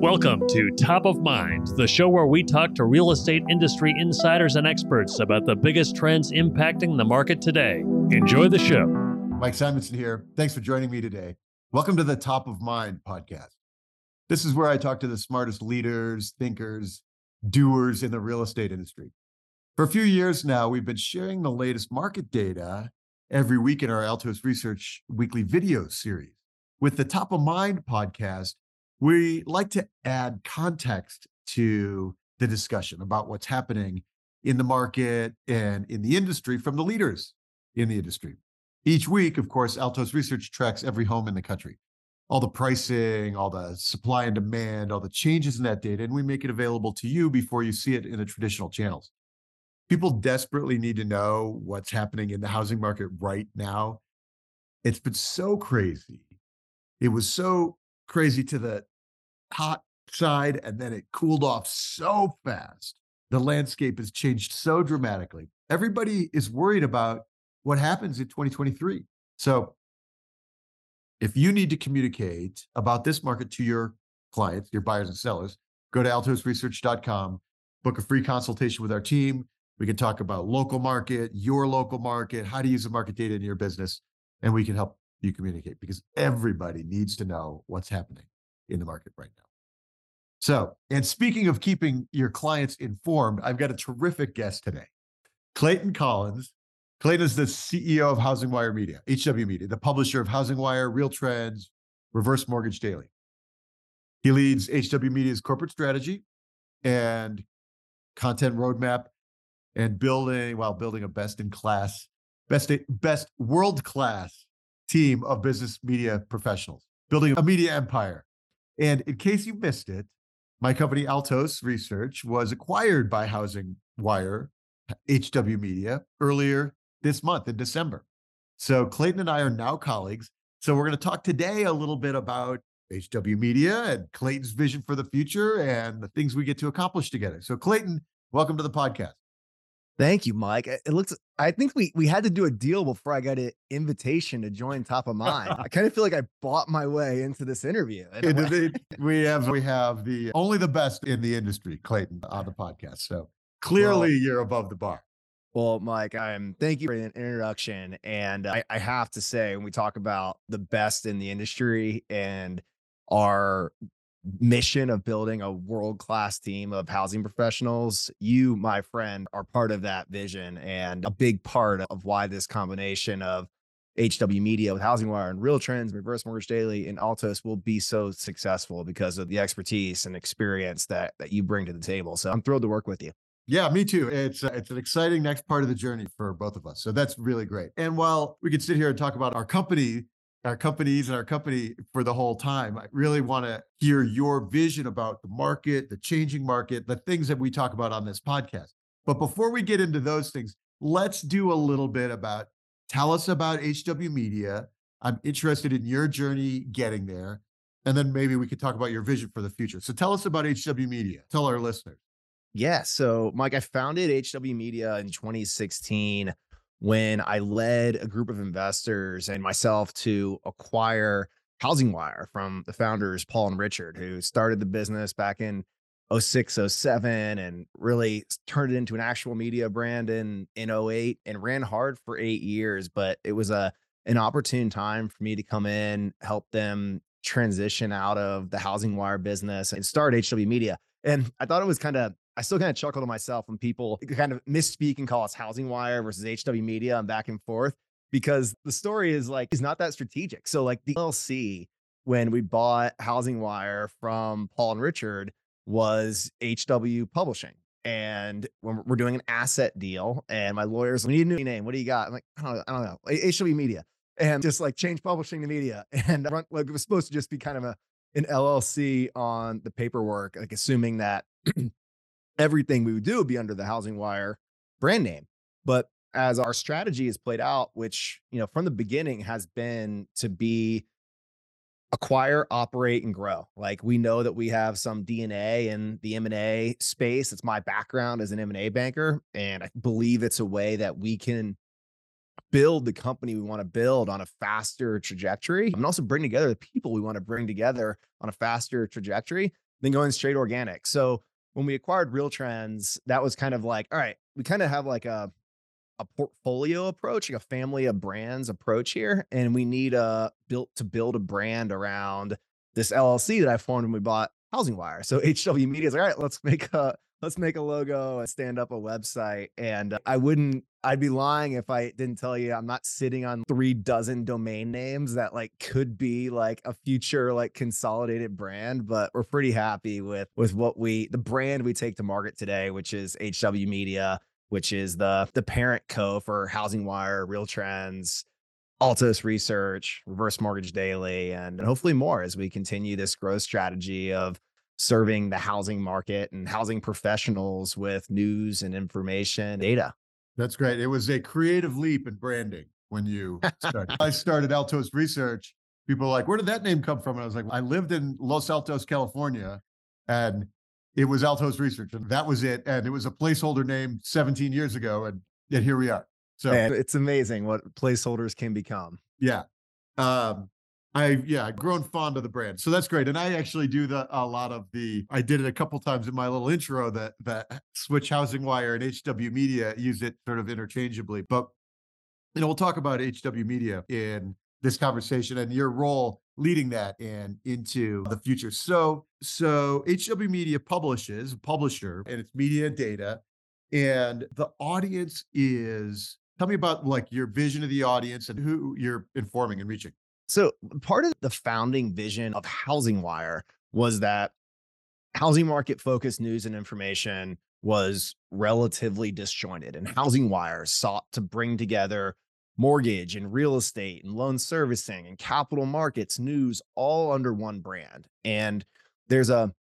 Welcome to Top of Mind, the show where we talk to real estate industry insiders and experts about the biggest trends impacting the market today. Enjoy the show. Mike Simonsen here. Thanks for joining me today. Welcome to the Top of Mind podcast. This is where I talk to the smartest leaders, thinkers, doers in the real estate industry. For a few years now, we've been sharing the latest market data every week in our Altos Research weekly video series. With the Top of Mind podcast, we like to add context to the discussion about what's happening in the market and in the industry from the leaders in the industry. Each week, of course, Altos Research tracks every home in the country, all the pricing, all the supply and demand, all the changes in that data, and we make it available to you before you see it in the traditional channels. People desperately need to know what's happening in the housing market right now. It's been so crazy. It was so crazy to the hot side and then it cooled off so fast. The landscape has changed so dramatically. Everybody is worried about what happens in 2023. So, if you need to communicate about this market to your clients, your buyers and sellers, go to altosresearch.com, book a free consultation with our team. We can talk about local market, your local market, how to use the market data in your business, and we can help you communicate because everybody needs to know what's happening in the market right now. So, and speaking of keeping your clients informed, I've got a terrific guest today. Clayton Collins. Clayton is the CEO of Housing Wire Media, HW Media, the publisher of Housing Wire, Real Trends, Reverse Mortgage Daily. He leads HW Media's corporate strategy and content roadmap and building, while building a best in class, best, best world class team of business media professionals, building a media empire. And in case you missed it, my company Altos Research was acquired by Housing Wire, HW Media, earlier this month in December. So Clayton and I are now colleagues. So we're going to talk today a little bit about HW Media and Clayton's vision for the future and the things we get to accomplish together. So Clayton, welcome to the podcast. Thank you, Mike. It looks. I think we we had to do a deal before I got an invitation to join Top of Mind. I kind of feel like I bought my way into this interview. we have we have the only the best in the industry, Clayton, on the podcast. So clearly, well, you're above the bar. Well, Mike, I'm thank you for the introduction, and I, I have to say, when we talk about the best in the industry and our mission of building a world class team of housing professionals. You, my friend, are part of that vision and a big part of why this combination of HW Media with Housing Wire and Real Trends, Reverse Mortgage Daily, and Altos will be so successful because of the expertise and experience that that you bring to the table. So I'm thrilled to work with you. Yeah, me too. It's uh, it's an exciting next part of the journey for both of us. So that's really great. And while we could sit here and talk about our company our companies and our company for the whole time. I really want to hear your vision about the market, the changing market, the things that we talk about on this podcast. But before we get into those things, let's do a little bit about tell us about HW Media. I'm interested in your journey getting there. And then maybe we could talk about your vision for the future. So tell us about HW Media. Tell our listeners. Yeah. So, Mike, I founded HW Media in 2016 when I led a group of investors and myself to acquire Housing Wire from the founders, Paul and Richard, who started the business back in 06, 07 and really turned it into an actual media brand in, in 08 and ran hard for eight years. But it was a an opportune time for me to come in, help them transition out of the Housing Wire business and start HW Media. And I thought it was kind of I still kind of chuckle to myself when people kind of misspeak and call us Housing Wire versus HW Media and back and forth because the story is like is not that strategic. So like the LLC when we bought Housing Wire from Paul and Richard was HW Publishing. And when we're doing an asset deal, and my lawyers, we need a new name. What do you got? I'm like, I don't know, I don't know. HW Media. And just like change publishing to media. And like it was supposed to just be kind of a an LLC on the paperwork, like assuming that everything we would do would be under the Housing Wire brand name. But as our strategy is played out, which, you know, from the beginning has been to be acquire, operate, and grow. Like we know that we have some DNA in the M&A space. It's my background as an M&A banker. And I believe it's a way that we can build the company we want to build on a faster trajectory and also bring together the people we want to bring together on a faster trajectory than going straight organic. So when we acquired Real Trends, that was kind of like, all right, we kind of have like a a portfolio approach, like a family of brands approach here, and we need a built to build a brand around this LLC that I formed when we bought Housing Wire. So HW Media is like, all right, let's make a let's make a logo and stand up a website. And uh, I wouldn't, I'd be lying if I didn't tell you I'm not sitting on three dozen domain names that like could be like a future like consolidated brand. But we're pretty happy with with what we the brand we take to market today, which is HW Media which is the the parent co for Housing Wire, Real Trends, Altos Research, Reverse Mortgage Daily, and hopefully more as we continue this growth strategy of serving the housing market and housing professionals with news and information data. That's great. It was a creative leap in branding when you started. I started Altos Research. People were like, where did that name come from? And I was like, I lived in Los Altos, California, and it was Altos Research, and that was it. And it was a placeholder name 17 years ago, and yet here we are. So Man, it's amazing what placeholders can become. Yeah. Um, I yeah, grown fond of the brand. So that's great. And I actually do the a lot of the I did it a couple times in my little intro that that Switch Housing Wire and HW Media use it sort of interchangeably. But you know, we'll talk about HW Media in this conversation and your role leading that and into the future. So, so HW Media publishes, publisher, and it's media data. And the audience is, tell me about like your vision of the audience and who you're informing and reaching. So, part of the founding vision of Housing Wire was that housing market focused news and information was relatively disjointed, and Housing Wire sought to bring together mortgage and real estate and loan servicing and capital markets news all under one brand. And there's a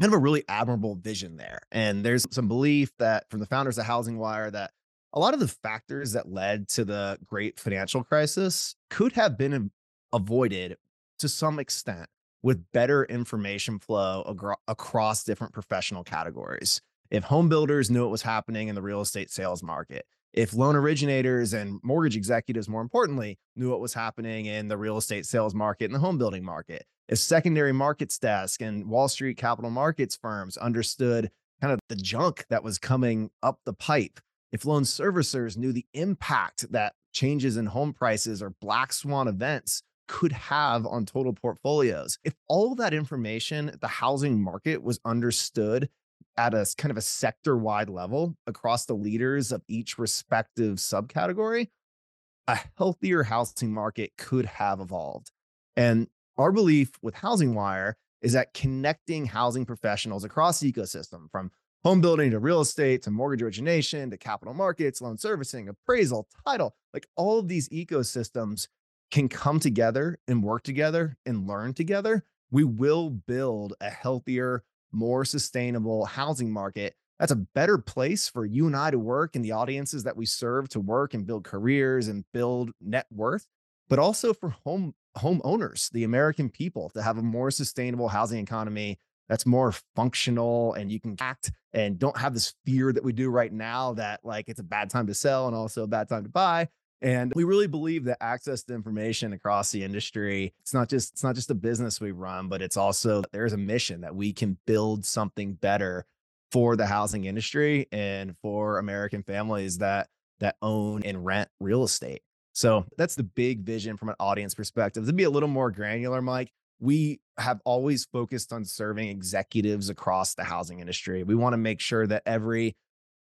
kind of a really admirable vision there. And there's some belief that from the founders of Housing Wire that a lot of the factors that led to the great financial crisis could have been avoided to some extent with better information flow agro- across different professional categories. If home builders knew what was happening in the real estate sales market, if loan originators and mortgage executives, more importantly, knew what was happening in the real estate sales market and the home building market, if secondary markets desk and Wall Street capital markets firms understood kind of the junk that was coming up the pipe, if loan servicers knew the impact that changes in home prices or black swan events could have on total portfolios. If all of that information, the housing market was understood at a kind of a sector wide level across the leaders of each respective subcategory, a healthier housing market could have evolved. And our belief with Housing Wire is that connecting housing professionals across the ecosystem from home building to real estate to mortgage origination to capital markets, loan servicing, appraisal, title, like all of these ecosystems can come together and work together and learn together. We will build a healthier, more sustainable housing market, that's a better place for you and I to work and the audiences that we serve to work and build careers and build net worth, but also for home homeowners, the American people to have a more sustainable housing economy that's more functional and you can act and don't have this fear that we do right now that like it's a bad time to sell and also a bad time to buy and we really believe that access to information across the industry, it's not just it's not just a business we run, but it's also there's a mission that we can build something better for the housing industry and for American families that that own and rent real estate. So that's the big vision from an audience perspective. To be a little more granular, Mike, we have always focused on serving executives across the housing industry. We want to make sure that every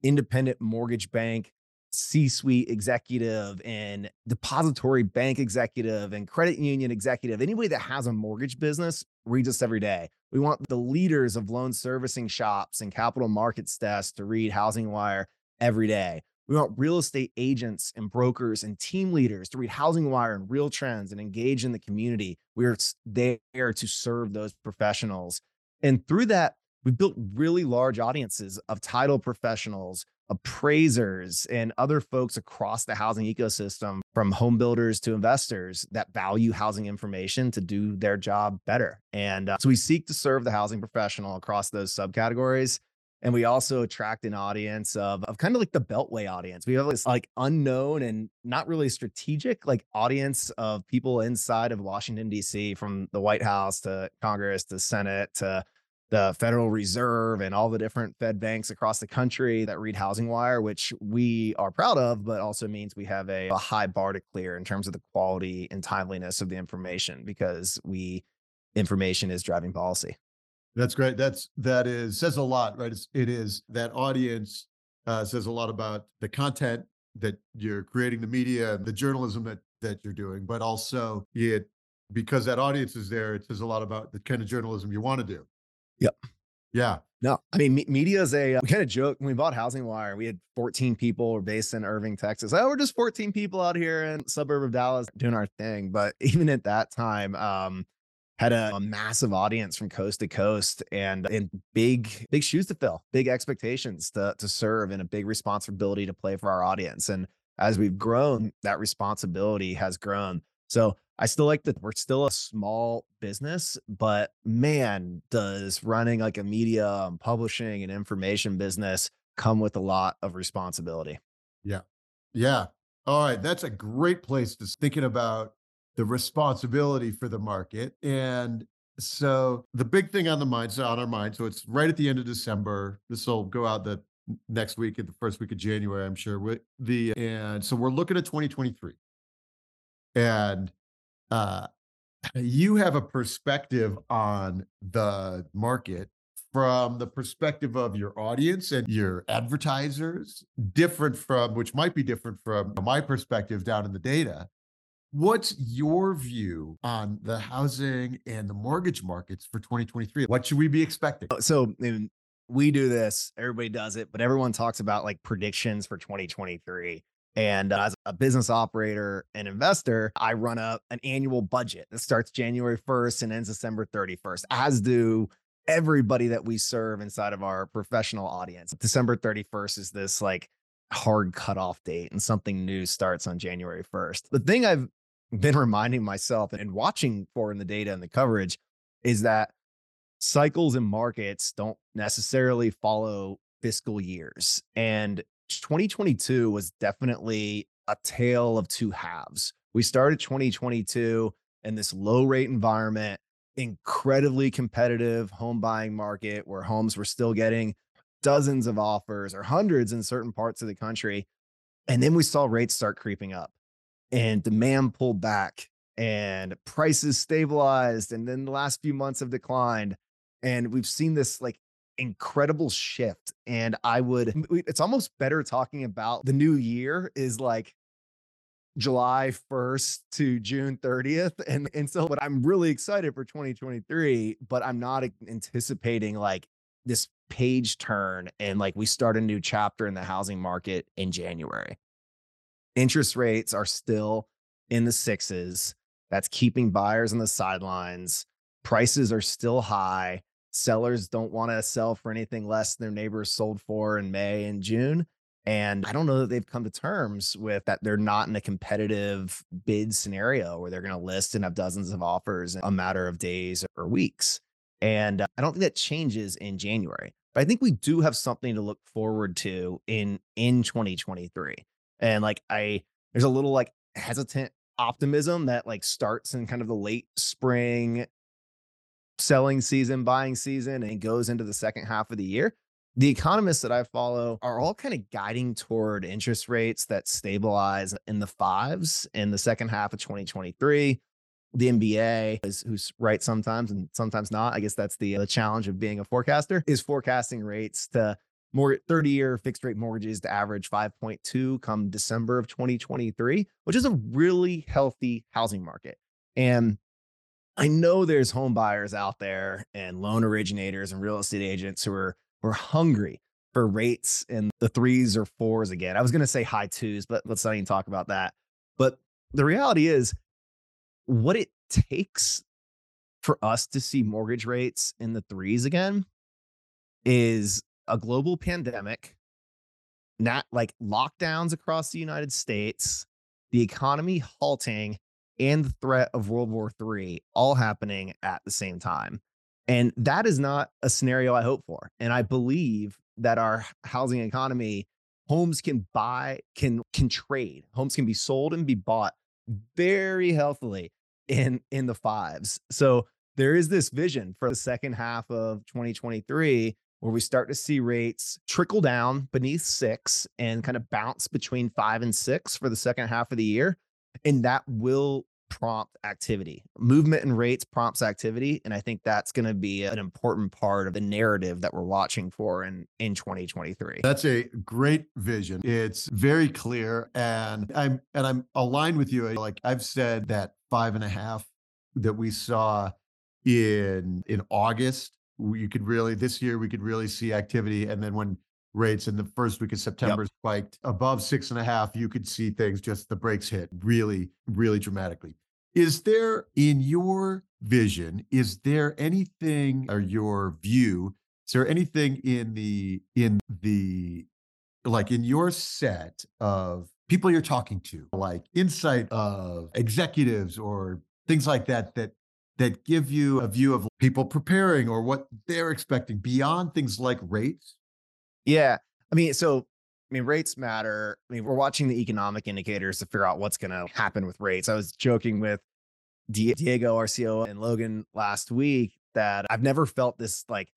independent mortgage bank, C suite executive and depository bank executive and credit union executive, anybody that has a mortgage business reads us every day. We want the leaders of loan servicing shops and capital markets desks to read Housing Wire every day. We want real estate agents and brokers and team leaders to read Housing Wire and Real Trends and engage in the community. We're there to serve those professionals. And through that, we've built really large audiences of title professionals, appraisers and other folks across the housing ecosystem, from home builders to investors that value housing information to do their job better. And uh, so we seek to serve the housing professional across those subcategories. And we also attract an audience of, of kind of like the Beltway audience. We have this like unknown and not really strategic like audience of people inside of Washington, D.C., from the White House to Congress to Senate to the Federal Reserve and all the different Fed banks across the country that read Housing Wire, which we are proud of, but also means we have a, a high bar to clear in terms of the quality and timeliness of the information because we information is driving policy. That's great. That's that is says a lot, right? It's, it is that audience uh, says a lot about the content that you're creating, the media, and the journalism that that you're doing, but also it because that audience is there. It says a lot about the kind of journalism you want to do. Yep. Yeah. No, I mean, me- media is a, we kind of joke when we bought Housing Wire, we had 14 people were based in Irving, Texas. Oh, we're just 14 people out here in suburb of Dallas doing our thing. But even at that time, um, had a, a, massive audience from coast to coast and and big big shoes to fill big expectations to to serve and a big responsibility to play for our audience and as we've grown that responsibility has grown so I still like that we're still a small business, but man, does running like a media and publishing and information business come with a lot of responsibility. Yeah. Yeah. All right. That's a great place to thinking about the responsibility for the market. And so the big thing on the mind, so on our mind, so it's right at the end of December. This will go out the next week, at the first week of January, I'm sure. With the and so we're looking at 2023. And uh, you have a perspective on the market from the perspective of your audience and your advertisers, different from, which might be different from my perspective down in the data. What's your view on the housing and the mortgage markets for 2023? What should we be expecting? Oh, so, we do this, everybody does it, but everyone talks about like predictions for 2023. And uh, as a business operator and investor, I run a, an annual budget that starts January 1st and ends December 31st, as do everybody that we serve inside of our professional audience. December 31st is this like hard cutoff date, and something new starts on January 1st. The thing I've been reminding myself and watching for in the data and the coverage is that cycles and markets don't necessarily follow fiscal years. And 2022 was definitely a tale of two halves. We started 2022 in this low rate environment, incredibly competitive home buying market where homes were still getting dozens of offers or hundreds in certain parts of the country. And then we saw rates start creeping up and demand pulled back and prices stabilized. And then the last few months have declined. And we've seen this like incredible shift. And I would, it's almost better talking about the new year is like July 1st to June 30th. And, and so, but I'm really excited for 2023, but I'm not anticipating like this page turn and like we start a new chapter in the housing market in January. Interest rates are still in the sixes. That's keeping buyers on the sidelines. Prices are still high sellers don't want to sell for anything less than their neighbors sold for in May and June. And I don't know that they've come to terms with that they're not in a competitive bid scenario where they're going to list and have dozens of offers in a matter of days or weeks. And uh, I don't think that changes in January. But I think we do have something to look forward to in in 2023. And like I there's a little like hesitant optimism that like starts in kind of the late spring selling season, buying season, and goes into the second half of the year. The economists that I follow are all kind of guiding toward interest rates that stabilize in the fives in the second half of 2023. The MBA is who's right sometimes and sometimes not. I guess that's the, the challenge of being a forecaster is forecasting rates to more 30 year fixed rate mortgages to average 5.2 come December of 2023, which is a really healthy housing market. And I know there's home buyers out there and loan originators and real estate agents who are who are hungry for rates in the threes or fours again. I was going to say high twos, but let's not even talk about that. But the reality is, what it takes for us to see mortgage rates in the threes again is a global pandemic, not like lockdowns across the United States, the economy halting, and the threat of World War III all happening at the same time. And that is not a scenario I hope for. And I believe that our housing economy, homes can buy, can can trade, homes can be sold and be bought very healthily in in the fives. So there is this vision for the second half of 2023 where we start to see rates trickle down beneath six and kind of bounce between five and six for the second half of the year. And that will prompt activity. Movement in rates prompts activity. And I think that's going to be an important part of the narrative that we're watching for in, in 2023. That's a great vision. It's very clear. And I'm and I'm aligned with you. Like I've said that five and a half that we saw in in August you could really this year we could really see activity and then when rates in the first week of september yep. spiked above six and a half you could see things just the brakes hit really really dramatically is there in your vision is there anything or your view is there anything in the in the like in your set of people you're talking to like insight of executives or things like that that that give you a view of people preparing or what they're expecting beyond things like rates? Yeah. I mean, so I mean, rates matter. I mean, we're watching the economic indicators to figure out what's going to happen with rates. I was joking with Diego, RCO, and Logan last week that I've never felt this like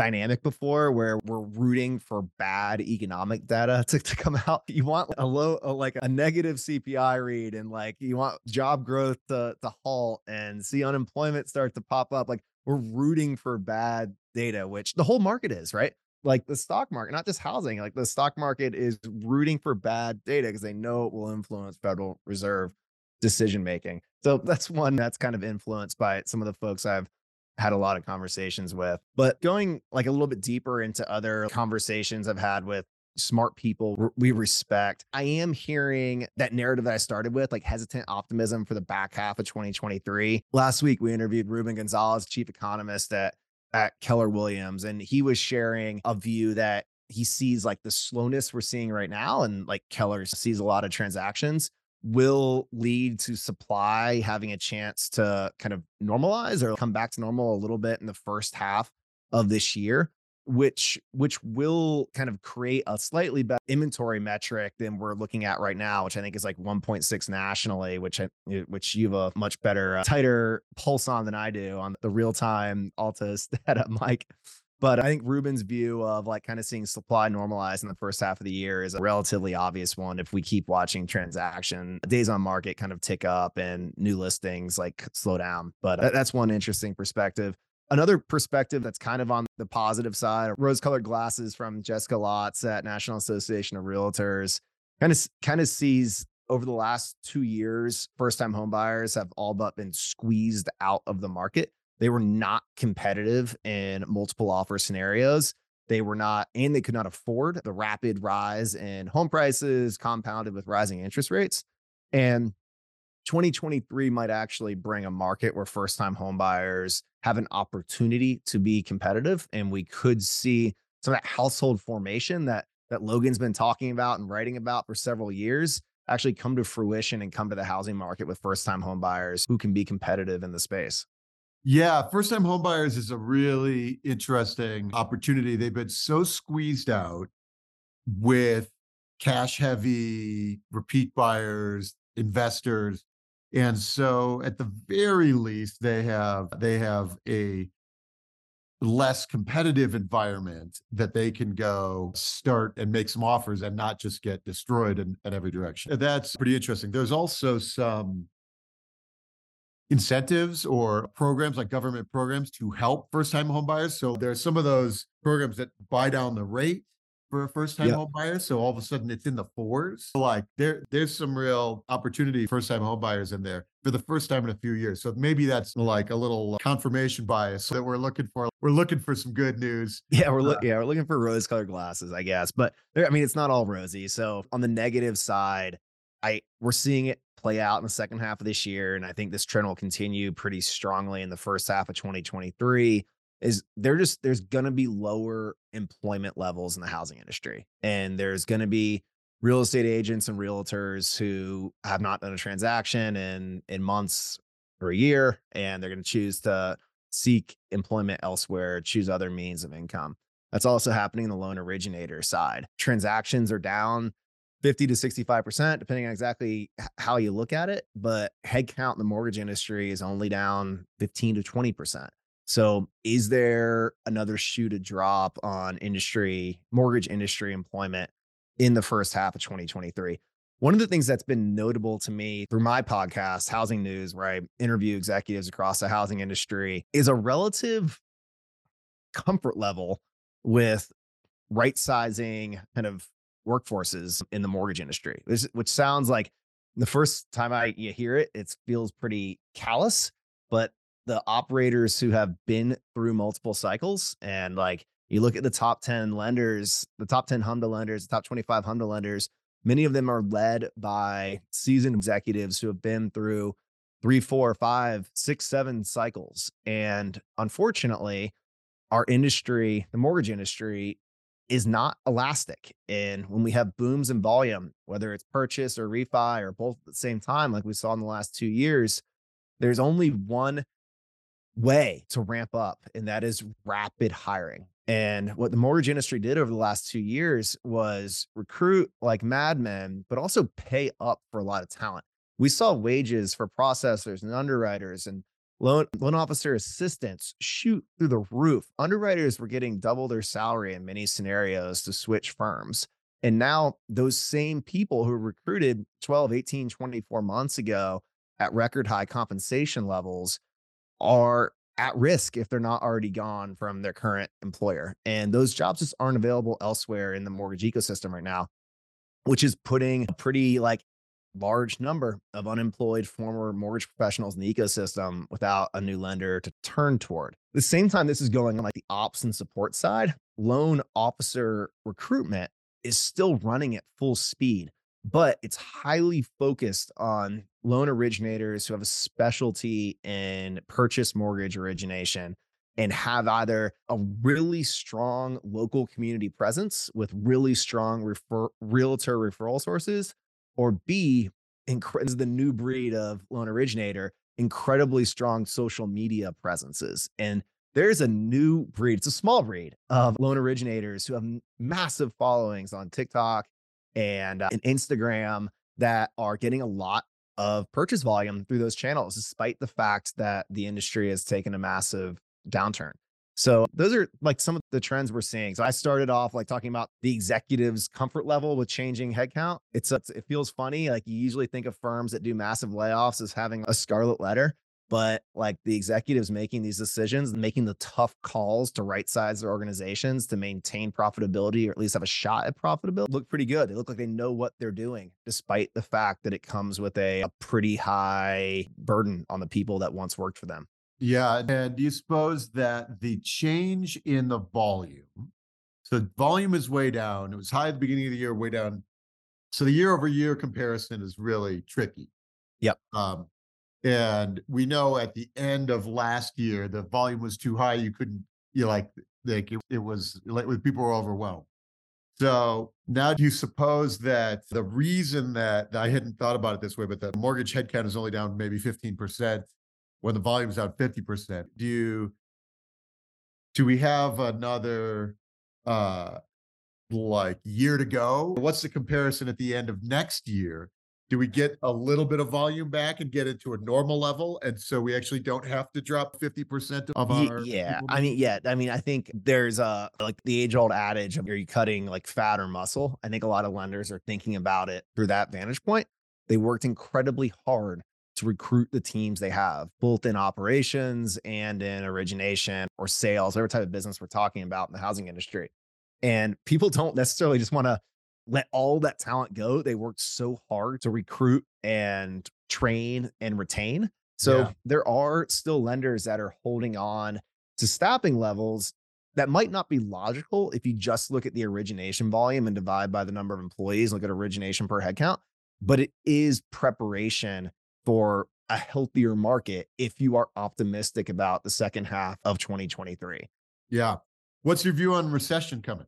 dynamic before where we're rooting for bad economic data to, to come out. You want a low, a, like a negative CPI read and like you want job growth to, to halt and see unemployment start to pop up. Like we're rooting for bad data, which the whole market is, right? Like the stock market, not just housing, like the stock market is rooting for bad data because they know it will influence Federal Reserve decision making. So that's one that's kind of influenced by some of the folks I've had a lot of conversations with. But going like a little bit deeper into other conversations I've had with smart people we respect. I am hearing that narrative that I started with, like hesitant optimism for the back half of 2023. Last week, we interviewed Ruben Gonzalez, chief economist at, at Keller Williams, and he was sharing a view that he sees like the slowness we're seeing right now, and like Keller sees a lot of transactions will lead to supply having a chance to kind of normalize or come back to normal a little bit in the first half of this year which which will kind of create a slightly better inventory metric than we're looking at right now which i think is like 1.6 nationally which I, which you have a much better uh, tighter pulse on than i do on the real time Altos data mike but I think Ruben's view of like kind of seeing supply normalize in the first half of the year is a relatively obvious one. If we keep watching transaction days on market kind of tick up and new listings like slow down, but uh, that's one interesting perspective. Another perspective that's kind of on the positive side, rose colored glasses from Jessica Lautz at National Association of Realtors kind of kind of sees over the last two years, first time home buyers have all but been squeezed out of the market. They were not competitive in multiple offer scenarios. They were not, and they could not afford the rapid rise in home prices compounded with rising interest rates. And 2023 might actually bring a market where first time homebuyers have an opportunity to be competitive. And we could see some of that household formation that that Logan's been talking about and writing about for several years actually come to fruition and come to the housing market with first time homebuyers who can be competitive in the space. Yeah, first time homebuyers is a really interesting opportunity. They've been so squeezed out with cash heavy repeat buyers, investors. And so at the very least they have they have a less competitive environment that they can go start and make some offers and not just get destroyed in, in every direction. That's pretty interesting. There's also some incentives or programs like government programs to help first time home buyers. So there's some of those programs that buy down the rate for a first time yep. home buyer. So all of a sudden it's in the fours. Like there, there's some real opportunity first time home buyers in there for the first time in a few years. So maybe that's like a little confirmation bias that we're looking for. We're looking for some good news. Yeah, we're. Uh, yeah, we're looking for rose colored glasses, I guess. But I mean, it's not all rosy. So on the negative side, I we're seeing it play out in the second half of this year. And I think this trend will continue pretty strongly in the first half of 2023. Is there just there's gonna be lower employment levels in the housing industry. And there's gonna be real estate agents and realtors who have not done a transaction in in months or a year, and they're gonna choose to seek employment elsewhere, choose other means of income. That's also happening in the loan originator side. Transactions are down 50 to 65%, depending on exactly how you look at it. But headcount in the mortgage industry is only down 15 to 20%. So, is there another shoe to drop on industry, mortgage industry employment in the first half of 2023? One of the things that's been notable to me through my podcast, Housing News, where I interview executives across the housing industry, is a relative comfort level with right sizing kind of workforces in the mortgage industry, which, sounds like the first time I you hear it, it feels pretty callous, but the operators who have been through multiple cycles and like you look at the top 10 lenders, the top 10 HMDA lenders, the top 25 HMDA lenders, many of them are led by seasoned executives who have been through three, four, five, six, seven cycles. And unfortunately, our industry, the mortgage industry, is not elastic. And when we have booms in volume, whether it's purchase or refi or both at the same time, like we saw in the last two years, there's only one way to ramp up, and that is rapid hiring. And what the mortgage industry did over the last two years was recruit like madmen, but also pay up for a lot of talent. We saw wages for processors and underwriters and Loan, loan officer assistants shoot through the roof. Underwriters were getting double their salary in many scenarios to switch firms. And now those same people who recruited 12, 18, 24 months ago at record high compensation levels are at risk if they're not already gone from their current employer. And those jobs just aren't available elsewhere in the mortgage ecosystem right now, which is putting a pretty like large number of unemployed former mortgage professionals in the ecosystem without a new lender to turn toward. At the same time, this is going on like the ops and support side. Loan officer recruitment is still running at full speed, but it's highly focused on loan originators who have a specialty in purchase mortgage origination and have either a really strong local community presence with really strong refer- realtor referral sources or B, is the new breed of loan originator, incredibly strong social media presences. And there's a new breed, it's a small breed of loan originators who have massive followings on TikTok and, uh, and Instagram that are getting a lot of purchase volume through those channels, despite the fact that the industry has taken a massive downturn. So those are like some of the trends we're seeing. So I started off like talking about the executives' comfort level with changing headcount. It's, it's it feels funny. Like you usually think of firms that do massive layoffs as having a scarlet letter, but like the executives making these decisions making the tough calls to right size their organizations to maintain profitability or at least have a shot at profitability look pretty good. They look like they know what they're doing, despite the fact that it comes with a, a pretty high burden on the people that once worked for them. Yeah. And do you suppose that the change in the volume, so volume is way down. It was high at the beginning of the year, way down. So the year over year comparison is really tricky. Yep. Um, and we know at the end of last year, the volume was too high. You couldn't, you like, like it, it was like people were overwhelmed. So now do you suppose that the reason that I hadn't thought about it this way, but the mortgage headcount is only down maybe 15%, when the volume's down 50%. Do you do we have another uh like year to go? What's the comparison at the end of next year? Do we get a little bit of volume back and get it to a normal level? And so we actually don't have to drop 50% of our Yeah. I mean, yeah. I mean, I think there's a like the age old adage of are you cutting like fat or muscle? I think a lot of lenders are thinking about it through that vantage point. They worked incredibly hard to recruit the teams they have, both in operations and in origination or sales, whatever type of business we're talking about in the housing industry. And people don't necessarily just want to let all that talent go. They worked so hard to recruit and train and retain. So yeah. there are still lenders that are holding on to staffing levels that might not be logical if you just look at the origination volume and divide by the number of employees, look at origination per headcount, but it is preparation for a healthier market if you are optimistic about the second half of 2023. Yeah. What's your view on recession coming?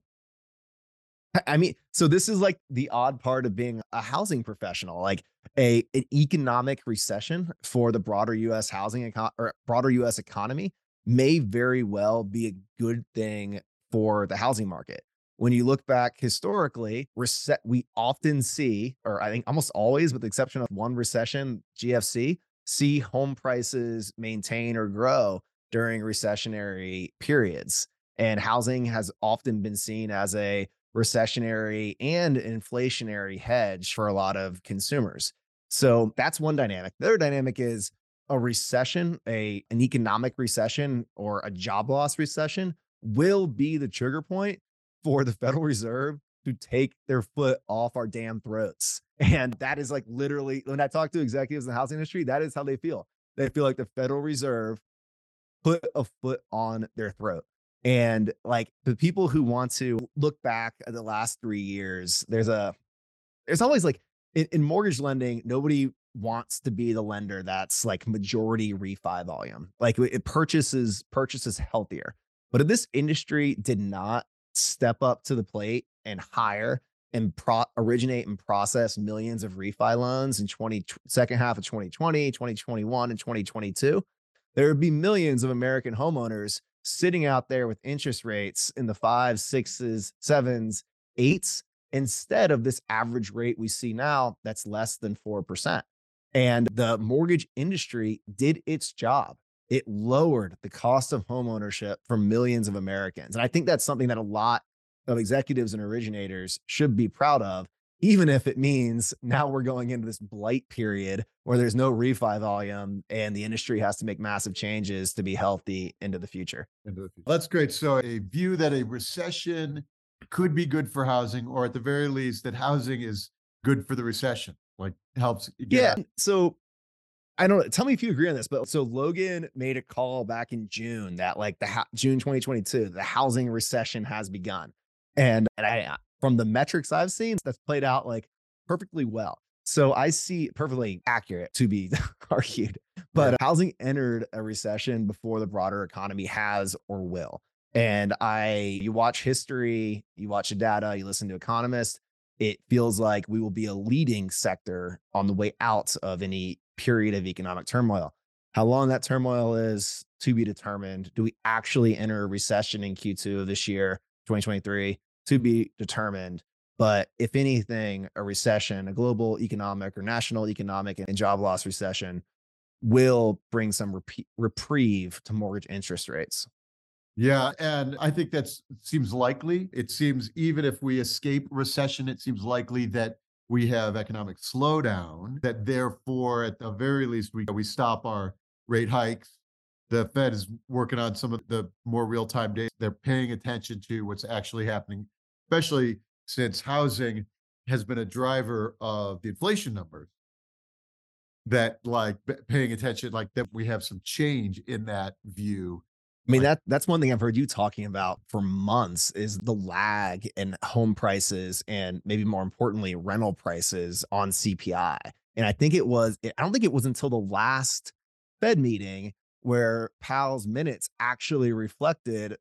I mean, so this is like the odd part of being a housing professional. Like a an economic recession for the broader US housing econ- or broader US economy may very well be a good thing for the housing market. When you look back historically, we often see, or I think almost always, with the exception of one recession, GFC, see home prices maintain or grow during recessionary periods. And housing has often been seen as a recessionary and inflationary hedge for a lot of consumers. So that's one dynamic. The other dynamic is a recession, a an economic recession or a job loss recession will be the trigger point for the Federal Reserve to take their foot off our damn throats. And that is like literally when I talk to executives in the housing industry, that is how they feel. They feel like the Federal Reserve put a foot on their throat. And like the people who want to look back at the last three years, there's a, there's always like in, in mortgage lending, nobody wants to be the lender that's like majority refi volume. Like it purchases purchases healthier. But if this industry did not step up to the plate and hire and pro- originate and process millions of refi loans in 20 second half of 2020, 2021 and 2022, there would be millions of American homeowners sitting out there with interest rates in the fives, sixes, sevens, eights instead of this average rate we see now that's less than 4%. And the mortgage industry did its job it lowered the cost of homeownership for millions of Americans. And I think that's something that a lot of executives and originators should be proud of, even if it means now we're going into this blight period where there's no refi volume and the industry has to make massive changes to be healthy into the future. Into the future. That's great. So a view that a recession could be good for housing, or at the very least, that housing is good for the recession, like helps. yeah. Out. So I don't know. Tell me if you agree on this, but so Logan made a call back in June that like the ha- June 2022, the housing recession has begun. And, and I, uh, from the metrics I've seen, that's played out like perfectly well. So I see perfectly accurate to be argued, but housing entered a recession before the broader economy has or will. And I, you watch history, you watch the data, you listen to economists, it feels like we will be a leading sector on the way out of any period of economic turmoil. How long that turmoil is to be determined. Do we actually enter a recession in Q2 of this year, 2023? To be determined. But if anything, a recession, a global economic or national economic and job loss recession will bring some rep- reprieve to mortgage interest rates. Yeah, and I think that seems likely. It seems even if we escape recession, it seems likely that we have economic slowdown, that therefore, at the very least, we, we stop our rate hikes. The Fed is working on some of the more real time data. They're paying attention to what's actually happening, especially since housing has been a driver of the inflation numbers. That, like, paying attention, like, that we have some change in that view I mean, that that's one thing I've heard you talking about for months is the lag in home prices and maybe more importantly, rental prices on CPI. And I think it was, I don't think it was until the last Fed meeting where Powell's minutes actually reflected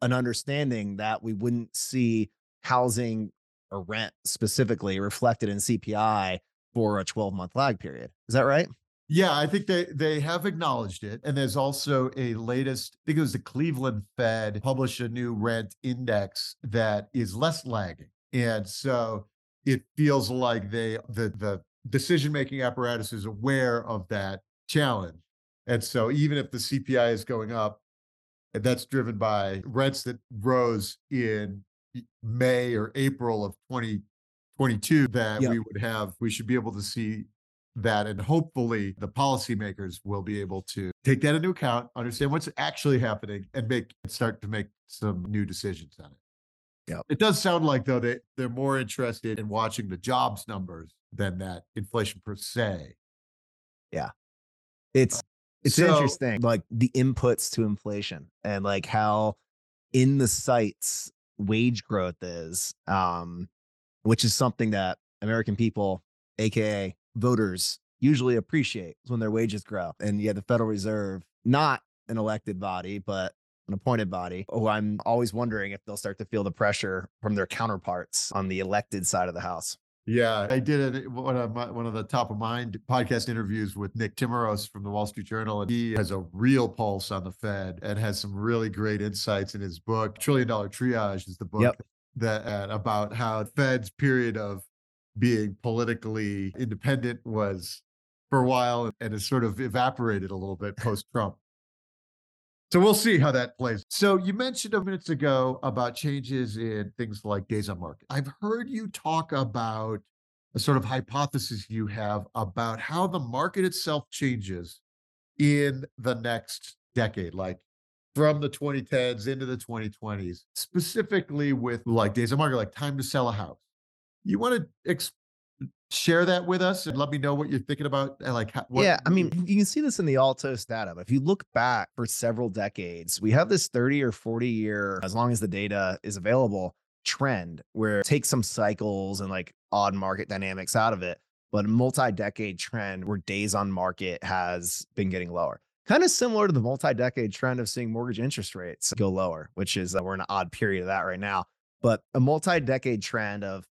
an understanding that we wouldn't see housing or rent specifically reflected in CPI for a 12 month lag period. Is that right? Yeah, I think they they have acknowledged it. And there's also a latest, I think it was the Cleveland Fed published a new rent index that is less lagging. And so it feels like they the the decision making apparatus is aware of that challenge. And so even if the CPI is going up, and that's driven by rents that rose in May or April of 2022 that yep. we would have, we should be able to see that and hopefully the policymakers will be able to take that into account understand what's actually happening and make start to make some new decisions on it. Yeah it does sound like though they, they're more interested in watching the jobs numbers than that inflation per se. Yeah. It's it's so, interesting like the inputs to inflation and like how in the sights wage growth is um which is something that american people aka voters usually appreciate when their wages grow. And yet the Federal Reserve, not an elected body, but an appointed body. Oh, I'm always wondering if they'll start to feel the pressure from their counterparts on the elected side of the House. Yeah, I did it one of my, one of the top of mind podcast interviews with Nick Timiraos from the Wall Street Journal, and he has a real pulse on the Fed and has some really great insights in his book. Trillion Dollar Triage is the book. Yep. that uh, about how Fed's period of being politically independent was for a while and has sort of evaporated a little bit post Trump. So we'll see how that plays. So you mentioned a minutes ago about changes in things like days on market. I've heard you talk about a sort of hypothesis you have about how the market itself changes in the next decade, like from the 2010s into the 2020s, specifically with like days on market, like time to sell a house. You want to ex- share that with us and let me know what you're thinking about? And like, what, yeah, I mean, you can see this in the Altos data. But if you look back for several decades, we have this 30 or 40 year, as long as the data is available, trend where take some cycles and like odd market dynamics out of it, but a multi-decade trend where days on market has been getting lower. Kind of similar to the multi-decade trend of seeing mortgage interest rates go lower, which is uh, we're in an odd period of that right now. But a multi-decade trend of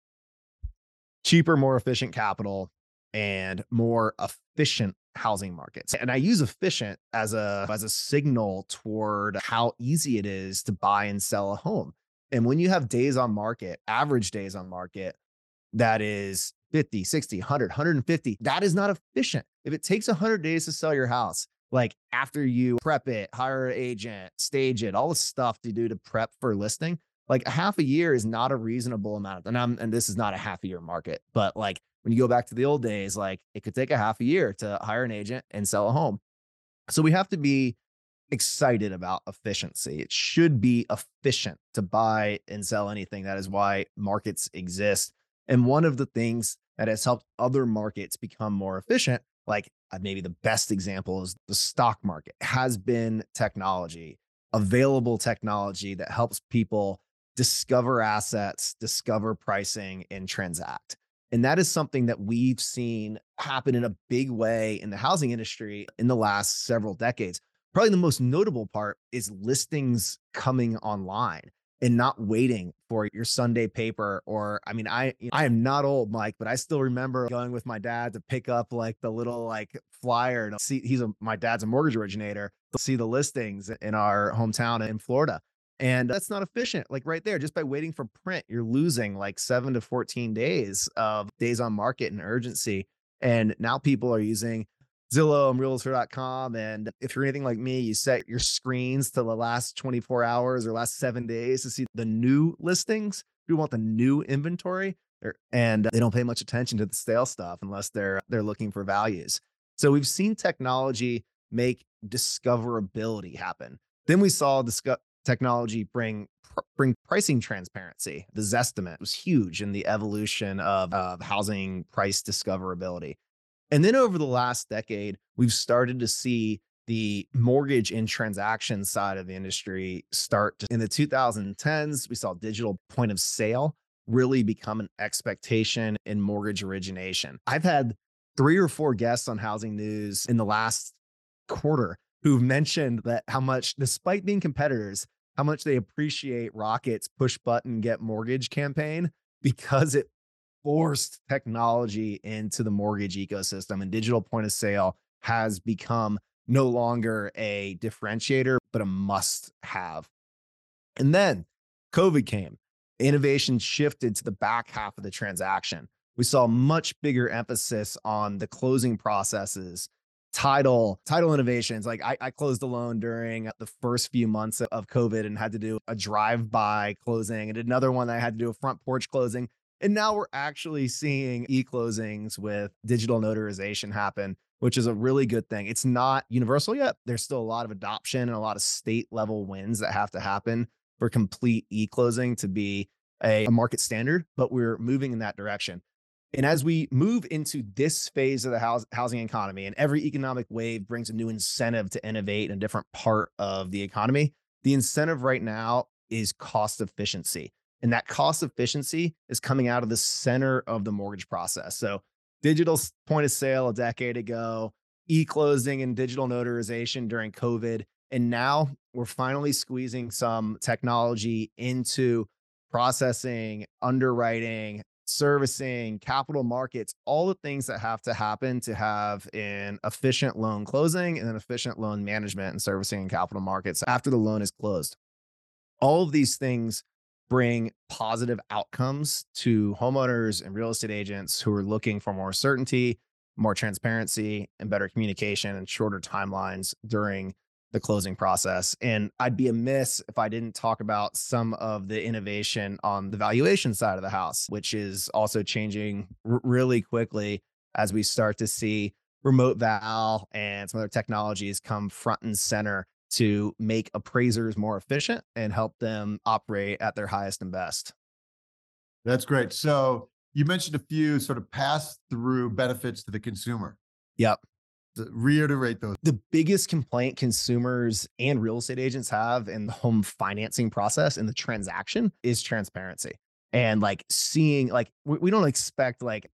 cheaper, more efficient capital and more efficient housing markets. And I use efficient as a as a signal toward how easy it is to buy and sell a home. And when you have days on market, average days on market that is 50, 60, 100, 150, that is not efficient. If it takes 100 days to sell your house, like after you prep it, hire an agent, stage it, all the stuff to do to prep for listing, like a half a year is not a reasonable amount. And I'm and this is not a half a year market, but like when you go back to the old days, like it could take a half a year to hire an agent and sell a home. So we have to be excited about efficiency. It should be efficient to buy and sell anything. That is why markets exist. And one of the things that has helped other markets become more efficient, like uh, maybe the best example is the stock market, has been technology, available technology that helps people discover assets, discover pricing, and transact. And that is something that we've seen happen in a big way in the housing industry in the last several decades. Probably the most notable part is listings coming online and not waiting for your Sunday paper or I mean I I am not old Mike but I still remember going with my dad to pick up like the little like flyer to see he's a my dad's a mortgage originator to see the listings in our hometown in Florida and that's not efficient. Like right there, just by waiting for print, you're losing like seven to 14 days of days on market and urgency. And now people are using Zillow and realtor.com. And if you're anything like me, you set your screens to the last 24 hours or last seven days to see the new listings. You want the new inventory and they don't pay much attention to the stale stuff unless they're they're looking for values. So we've seen technology make discoverability happen. Then we saw technology bring bring pricing transparency. The Zestimate was huge in the evolution of, of housing price discoverability. And then over the last decade, we've started to see the mortgage and transaction side of the industry start to, in the 2010s. We saw digital point of sale really become an expectation in mortgage origination. I've had three or four guests on Housing News in the last quarter who've mentioned that how much, despite being competitors, how much they appreciate Rocket's push button get mortgage campaign because it forced technology into the mortgage ecosystem and digital point of sale has become no longer a differentiator, but a must have. And then COVID came, innovation shifted to the back half of the transaction. We saw much bigger emphasis on the closing processes title title innovations like I, I closed a loan during the first few months of covid and had to do a drive-by closing and another one i had to do a front porch closing. And now we're actually seeing e-closings with digital notarization happen which is a really good thing. It's not universal yet. There's still a lot of adoption and a lot of state level wins that have to happen for complete e-closing to be a, a market standard but we're moving in that direction and as we move into this phase of the house, housing economy, and every economic wave brings a new incentive to innovate in a different part of the economy, the incentive right now is cost efficiency. And that cost efficiency is coming out of the center of the mortgage process. So, digital point of sale a decade ago, e closing and digital notarization during COVID. And now we're finally squeezing some technology into processing, underwriting, servicing, capital markets, all the things that have to happen to have an efficient loan closing and an efficient loan management and servicing and capital markets after the loan is closed. All of these things bring positive outcomes to homeowners and real estate agents who are looking for more certainty, more transparency, and better communication and shorter timelines during the closing process. And I'd be amiss if I didn't talk about some of the innovation on the valuation side of the house, which is also changing r- really quickly as we start to see RemoteVal and some other technologies come front and center to make appraisers more efficient and help them operate at their highest and best. That's great. So you mentioned a few sort of pass through benefits to the consumer. Yep. Reiterate those. The biggest complaint consumers and real estate agents have in the home financing process and the transaction is transparency. And like seeing, like, we, we don't expect like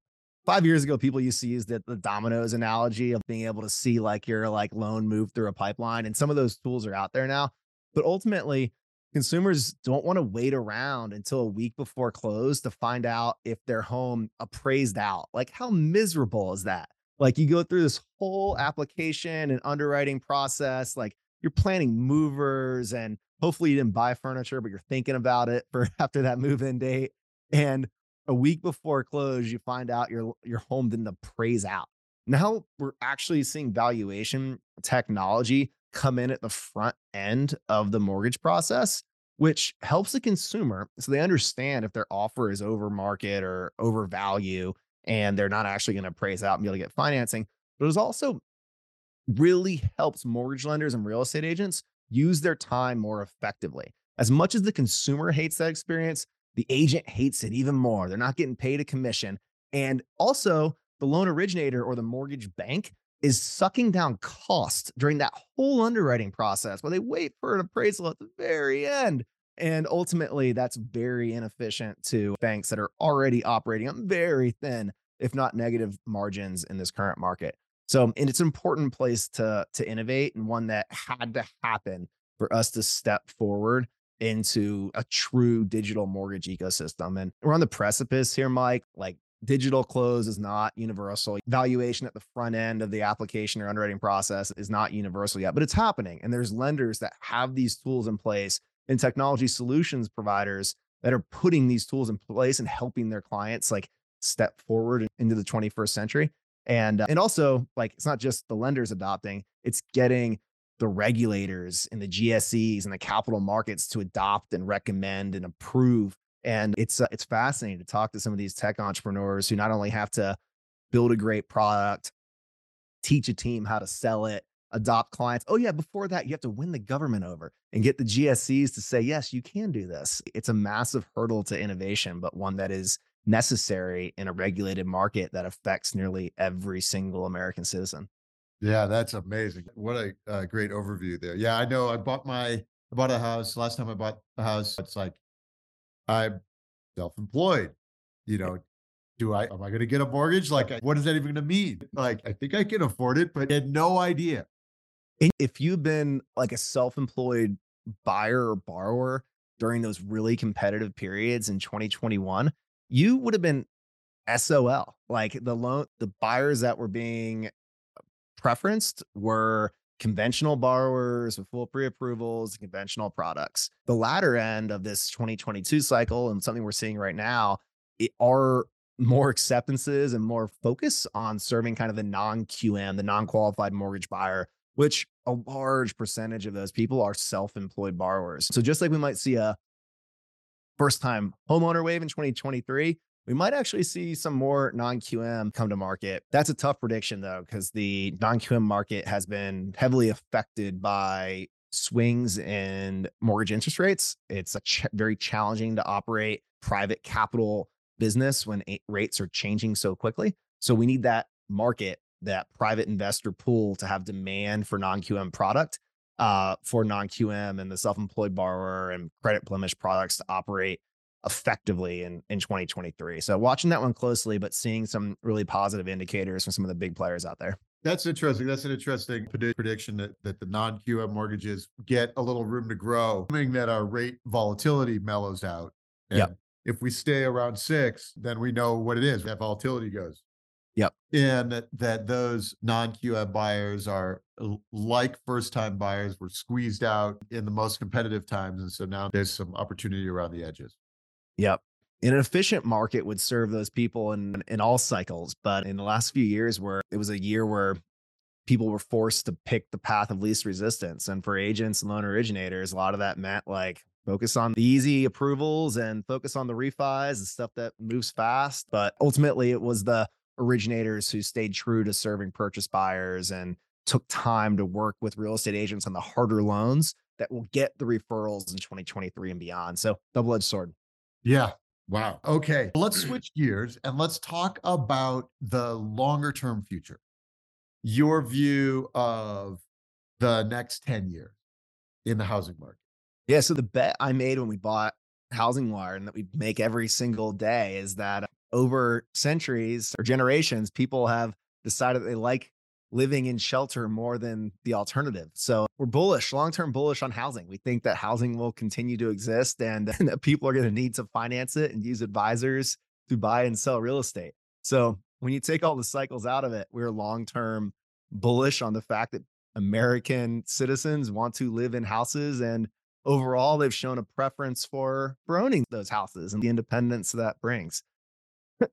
five years ago, people used to use the, the dominoes analogy of being able to see like your like loan move through a pipeline. And some of those tools are out there now. But ultimately, consumers don't want to wait around until a week before close to find out if their home appraised out. Like, how miserable is that? Like, you go through this whole application and underwriting process, like, you're planning movers and hopefully you didn't buy furniture, but you're thinking about it for after that move in date. And a week before close, you find out your your home didn't appraise out. Now we're actually seeing valuation technology come in at the front end of the mortgage process, which helps the consumer so they understand if their offer is over market or over value and they're not actually going to appraise out and be able to get financing. But it also really helps mortgage lenders and real estate agents use their time more effectively. As much as the consumer hates that experience, the agent hates it even more. They're not getting paid a commission. And also, the loan originator or the mortgage bank is sucking down cost during that whole underwriting process while they wait for an appraisal at the very end. And ultimately, that's very inefficient to banks that are already operating on very thin, if not negative margins in this current market. So, and it's an important place to, to innovate and one that had to happen for us to step forward into a true digital mortgage ecosystem. And we're on the precipice here, Mike. Like digital close is not universal. Valuation at the front end of the application or underwriting process is not universal yet, but it's happening. And there's lenders that have these tools in place and technology solutions providers that are putting these tools in place and helping their clients like step forward into the 21st century. And uh, and also like it's not just the lenders adopting, it's getting the regulators and the GSEs and the capital markets to adopt and recommend and approve. And it's uh, it's fascinating to talk to some of these tech entrepreneurs who not only have to build a great product, teach a team how to sell it, adopt clients. Oh yeah, before that you have to win the government over and get the GSEs to say yes, you can do this. It's a massive hurdle to innovation, but one that is necessary in a regulated market that affects nearly every single American citizen. Yeah, that's amazing. What a, a great overview there. Yeah, I know. I bought my I bought a house. Last time I bought a house, it's like I'm self-employed. You know, do I am I going to get a mortgage? Like, what is that even going to mean? Like, I think I can afford it, but I had no idea. If you've been like a self-employed buyer or borrower during those really competitive periods in 2021, you would have been SOL. Like the loan, the buyers that were being preferenced were conventional borrowers with full pre-approvals conventional products. The latter end of this 2022 cycle and something we're seeing right now are more acceptances and more focus on serving kind of the non-QM, the non-qualified mortgage buyer, which a large percentage of those people are self-employed borrowers. So just like we might see a first time homeowner wave in 2023, we might actually see some more non QM come to market. That's a tough prediction, though, because the non QM market has been heavily affected by swings in mortgage interest rates. It's ch- very challenging to operate private capital business when rates are changing so quickly. So we need that market, that private investor pool to have demand for non QM product uh, for non QM and the self employed borrower and credit blemish products to operate effectively in, in 2023. So watching that one closely, but seeing some really positive indicators from some of the big players out there. That's interesting. That's an interesting prediction that, that the non-QM mortgages get a little room to grow, assuming that our rate volatility mellows out. And yep. if we stay around six, then we know what it is. That volatility goes. Yep. And that, that those non-QM buyers are like first-time buyers were squeezed out in the most competitive times. And so now there's some opportunity around the edges. Yep. an efficient market would serve those people in in all cycles, but in the last few years where it was a year where people were forced to pick the path of least resistance and for agents and loan originators, a lot of that meant like focus on the easy approvals and focus on the refis and stuff that moves fast, but ultimately it was the originators who stayed true to serving purchase buyers and took time to work with real estate agents on the harder loans that will get the referrals in 2023 and beyond. So double edged sword. Yeah. Wow. Okay. Let's switch gears and let's talk about the longer term future. Your view of the next 10 years in the housing market. Yeah. So the bet I made when we bought HousingWire and that we make every single day is that over centuries or generations, people have decided they like living in shelter more than the alternative. So we're bullish, long term bullish on housing. We think that housing will continue to exist and, and that people are going to need to finance it and use advisors to buy and sell real estate. So when you take all the cycles out of it, we're long term bullish on the fact that American citizens want to live in houses and overall they've shown a preference for, for owning those houses and the independence that brings.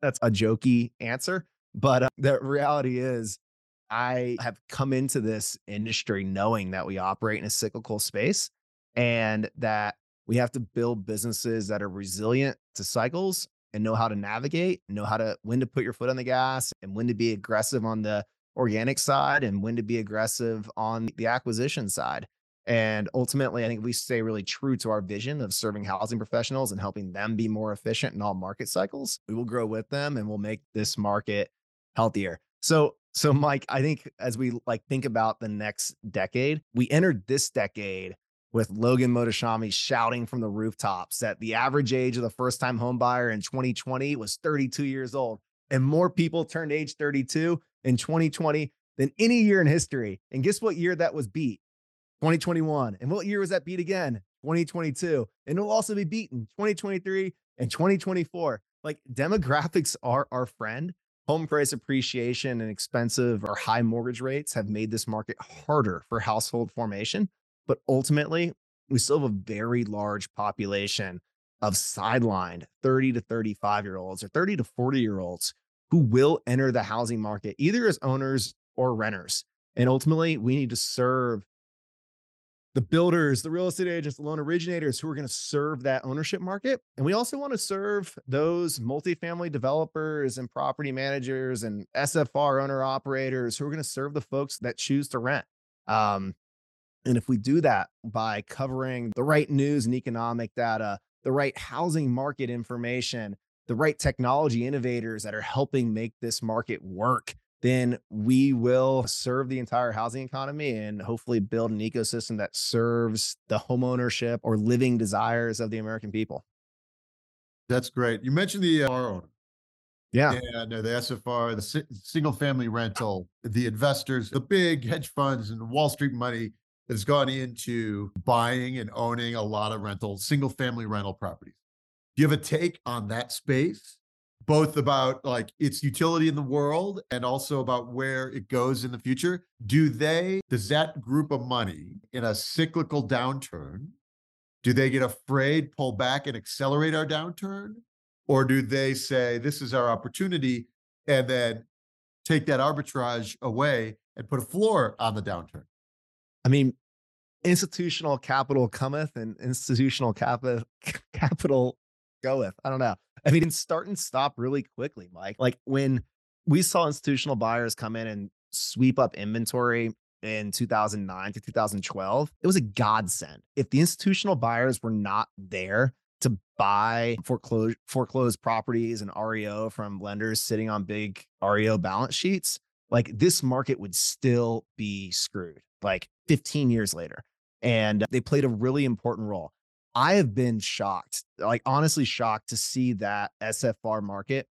That's a jokey answer, but uh, the reality is I have come into this industry knowing that we operate in a cyclical space and that we have to build businesses that are resilient to cycles and know how to navigate, know how to when to put your foot on the gas and when to be aggressive on the organic side and when to be aggressive on the acquisition side. And ultimately, I think we stay really true to our vision of serving housing professionals and helping them be more efficient in all market cycles. We will grow with them and we'll make this market healthier. So so, Mike, I think as we like think about the next decade, we entered this decade with Logan Mohtashami shouting from the rooftops that the average age of the first time home buyer in 2020 was 32 years old. And more people turned age 32 in 2020 than any year in history. And guess what year that was beat? 2021. And what year was that beat again? 2022. And it'll also be beaten 2023 and 2024. Like demographics are our friend Home price appreciation and expensive or high mortgage rates have made this market harder for household formation. But ultimately, we still have a very large population of sidelined 30 to 35 year olds or 30 to 40 year olds who will enter the housing market either as owners or renters. And ultimately, we need to serve the builders, the real estate agents, the loan originators who are going to serve that ownership market. And we also want to serve those multifamily developers and property managers and SFR owner operators who are going to serve the folks that choose to rent. Um, and if we do that by covering the right news and economic data, the right housing market information, the right technology innovators that are helping make this market work, then we will serve the entire housing economy and hopefully build an ecosystem that serves the homeownership or living desires of the American people. That's great. You mentioned the uh, owner. Yeah. And uh, the SFR, the si- single family rental, the investors, the big hedge funds and Wall Street money that has gone into buying and owning a lot of rental, single family rental properties. Do you have a take on that space? Both about like its utility in the world and also about where it goes in the future. Do they, does that group of money in a cyclical downturn, do they get afraid, pull back and accelerate our downturn? Or do they say, this is our opportunity and then take that arbitrage away and put a floor on the downturn? I mean, institutional capital cometh and institutional capital capital goeth. I don't know. I mean, start and stop really quickly, Mike. Like when we saw institutional buyers come in and sweep up inventory in 2009 to 2012, it was a godsend. If the institutional buyers were not there to buy foreclosed foreclosed properties and REO from lenders sitting on big REO balance sheets, like this market would still be screwed like 15 years later. And they played a really important role. I have been shocked, like honestly shocked to see that SFR market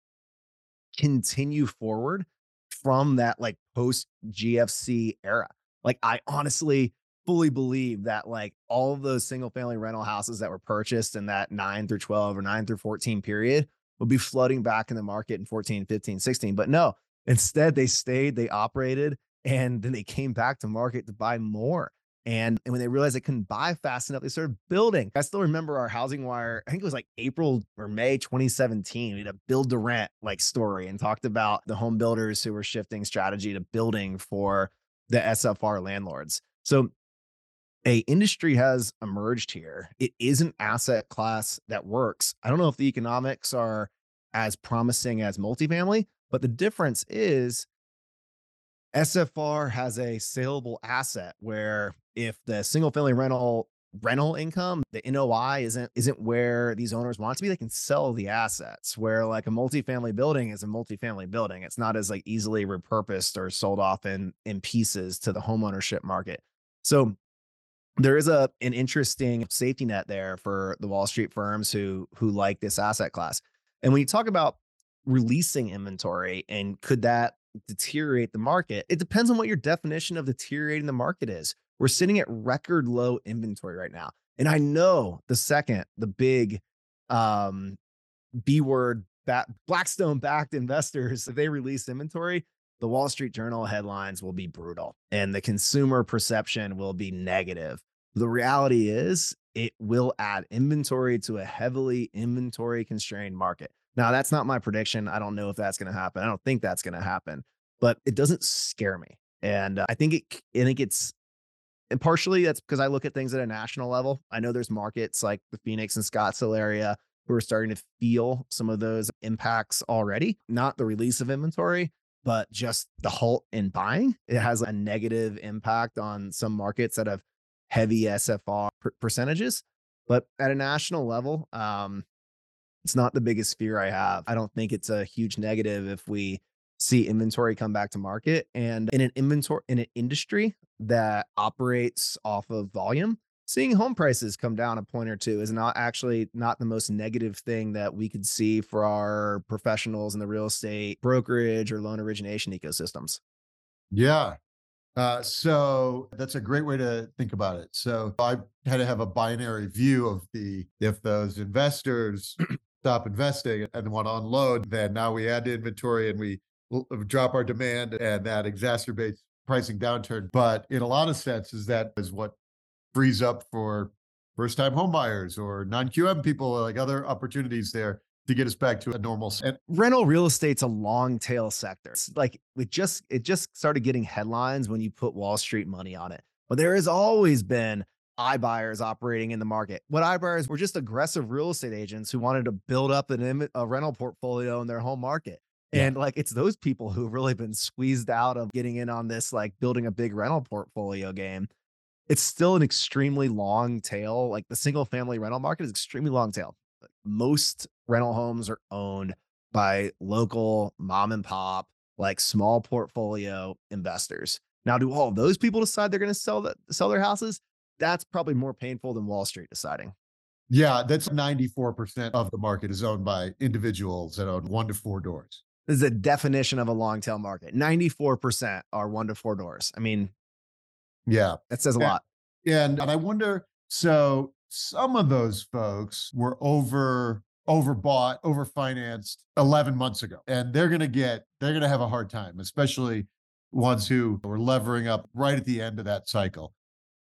continue forward from that like post GFC era. Like I honestly fully believe that like all of those single family rental houses that were purchased in that 9 through 12 or 9 through 14 period will be flooding back in the market in 14, 15, 16. But no, instead they stayed, they operated, and then they came back to market to buy more. And, and when they realized they couldn't buy fast enough, they started building. I still remember our HousingWire, I think it was like April or May 2017. We had a build to rent like story and talked about the home builders who were shifting strategy to building for the SFR landlords. So a industry has emerged here. It is an asset class that works. I don't know if the economics are as promising as multifamily, but the difference is SFR has a saleable asset where if the single family rental rental income, the NOI isn't isn't where these owners want to be, they can sell the assets. Where like a multifamily building is a multifamily building. It's not as like easily repurposed or sold off in in pieces to the homeownership market. So there is a an interesting safety net there for the Wall Street firms who who like this asset class. And when you talk about releasing inventory and could that deteriorate the market? It depends on what your definition of deteriorating the market is. We're sitting at record low inventory right now. And I know the second the big um B word that Blackstone backed investors, if they release inventory, the Wall Street Journal headlines will be brutal and the consumer perception will be negative. The reality is, it will add inventory to a heavily inventory constrained market. Now, that's not my prediction. I don't know if that's going to happen. I don't think that's going to happen, but it doesn't scare me. And uh, I think it, I think it's, and partially that's because I look at things at a national level. I know there's markets like the Phoenix and Scottsdale area who are starting to feel some of those impacts already, not the release of inventory, but just the halt in buying. It has a negative impact on some markets that have heavy SFR per- percentages. But at a national level, um, it's not the biggest fear I have. I don't think it's a huge negative if we see inventory come back to market. And in an inventory in an industry that operates off of volume, seeing home prices come down a point or two is not actually not the most negative thing that we could see for our professionals in the real estate brokerage or loan origination ecosystems. Yeah. Uh, so that's a great way to think about it. So I had to have a binary view of the if those investors stop investing and want to unload, then now we add inventory and we drop our demand and that exacerbates pricing downturn. But in a lot of senses, that is what frees up for first time homebuyers or non QM people, like other opportunities there to get us back to a normal. And rental real estate's a long tail sector. It's like it just it just started getting headlines when you put Wall Street money on it. But there has always been iBuyers operating in the market. What iBuyers were just aggressive real estate agents who wanted to build up an, a rental portfolio in their home market. And yeah. like it's those people who've really been squeezed out of getting in on this like building a big rental portfolio game. It's still an extremely long tail. Like the single family rental market is extremely long tail. Most rental homes are owned by local mom and pop, like small portfolio investors. Now, do all those people decide they're going to sell that sell their houses? That's probably more painful than Wall Street deciding. Yeah, that's 94% of the market is owned by individuals that own one to four doors. This is a definition of a long tail market. 94% are one to four doors. I mean, yeah, that says a lot. And, and I wonder so some of those folks were over overbought, overfinanced 11 months ago. And they're going to get they're going to have a hard time, especially ones who were levering up right at the end of that cycle.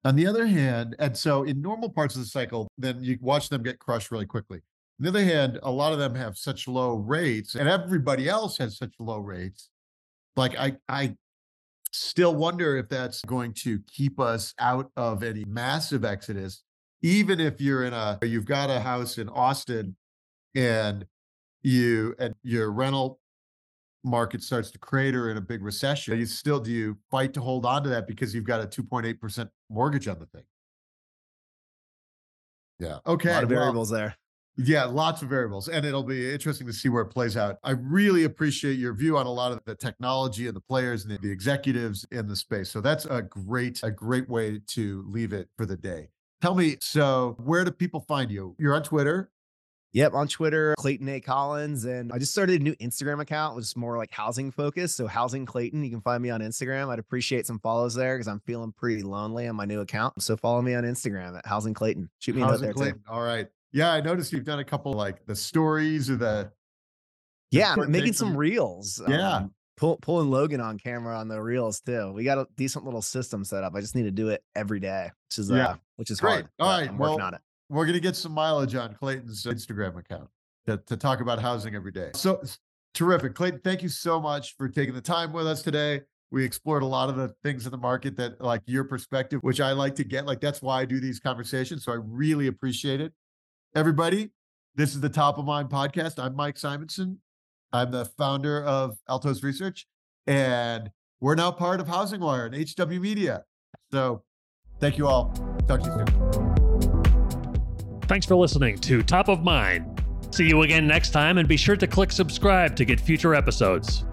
On the other hand, and so in normal parts of the cycle, then you watch them get crushed really quickly. On the other hand, a lot of them have such low rates, and everybody else has such low rates. Like I, I still wonder if that's going to keep us out of any massive exodus. Even if you're in a, you've got a house in Austin, and you and your rental market starts to crater in a big recession, you still do you fight to hold on to that because you've got a 2.8% mortgage on the thing? Yeah. Okay. A lot of variables well, there. Yeah, lots of variables. And it'll be interesting to see where it plays out. I really appreciate your view on a lot of the technology and the players and the executives in the space. So that's a great, a great way to leave it for the day. Tell me, so where do people find you? You're on Twitter. Yep, on Twitter, Clayton A. Collins. And I just started a new Instagram account, which is more like housing focused. So Housing Clayton, you can find me on Instagram. I'd appreciate some follows there because I'm feeling pretty lonely on my new account. So follow me on Instagram at Housing Clayton. Shoot me housing a note there Clayton. too. All right. Yeah, I noticed you've done a couple like the stories or the yeah, making some reels. Yeah. Um, pull, pulling Logan on camera on the reels too. We got a decent little system set up. I just need to do it every day, which is uh, Yeah. which is Great. hard. All right, I'm working well, on it. We're going to get some mileage on Clayton's Instagram account to, to talk about housing every day. So terrific. Clayton, thank you so much for taking the time with us today. We explored a lot of the things in the market that like your perspective, which I like to get. Like that's why I do these conversations. So I really appreciate it. Everybody, this is the Top of Mind podcast. I'm Mike Simonsen. I'm the founder of Altos Research, and we're now part of HousingWire and HW Media. So thank you all. Talk to you soon. Thanks for listening to Top of Mind. See you again next time, and be sure to click subscribe to get future episodes.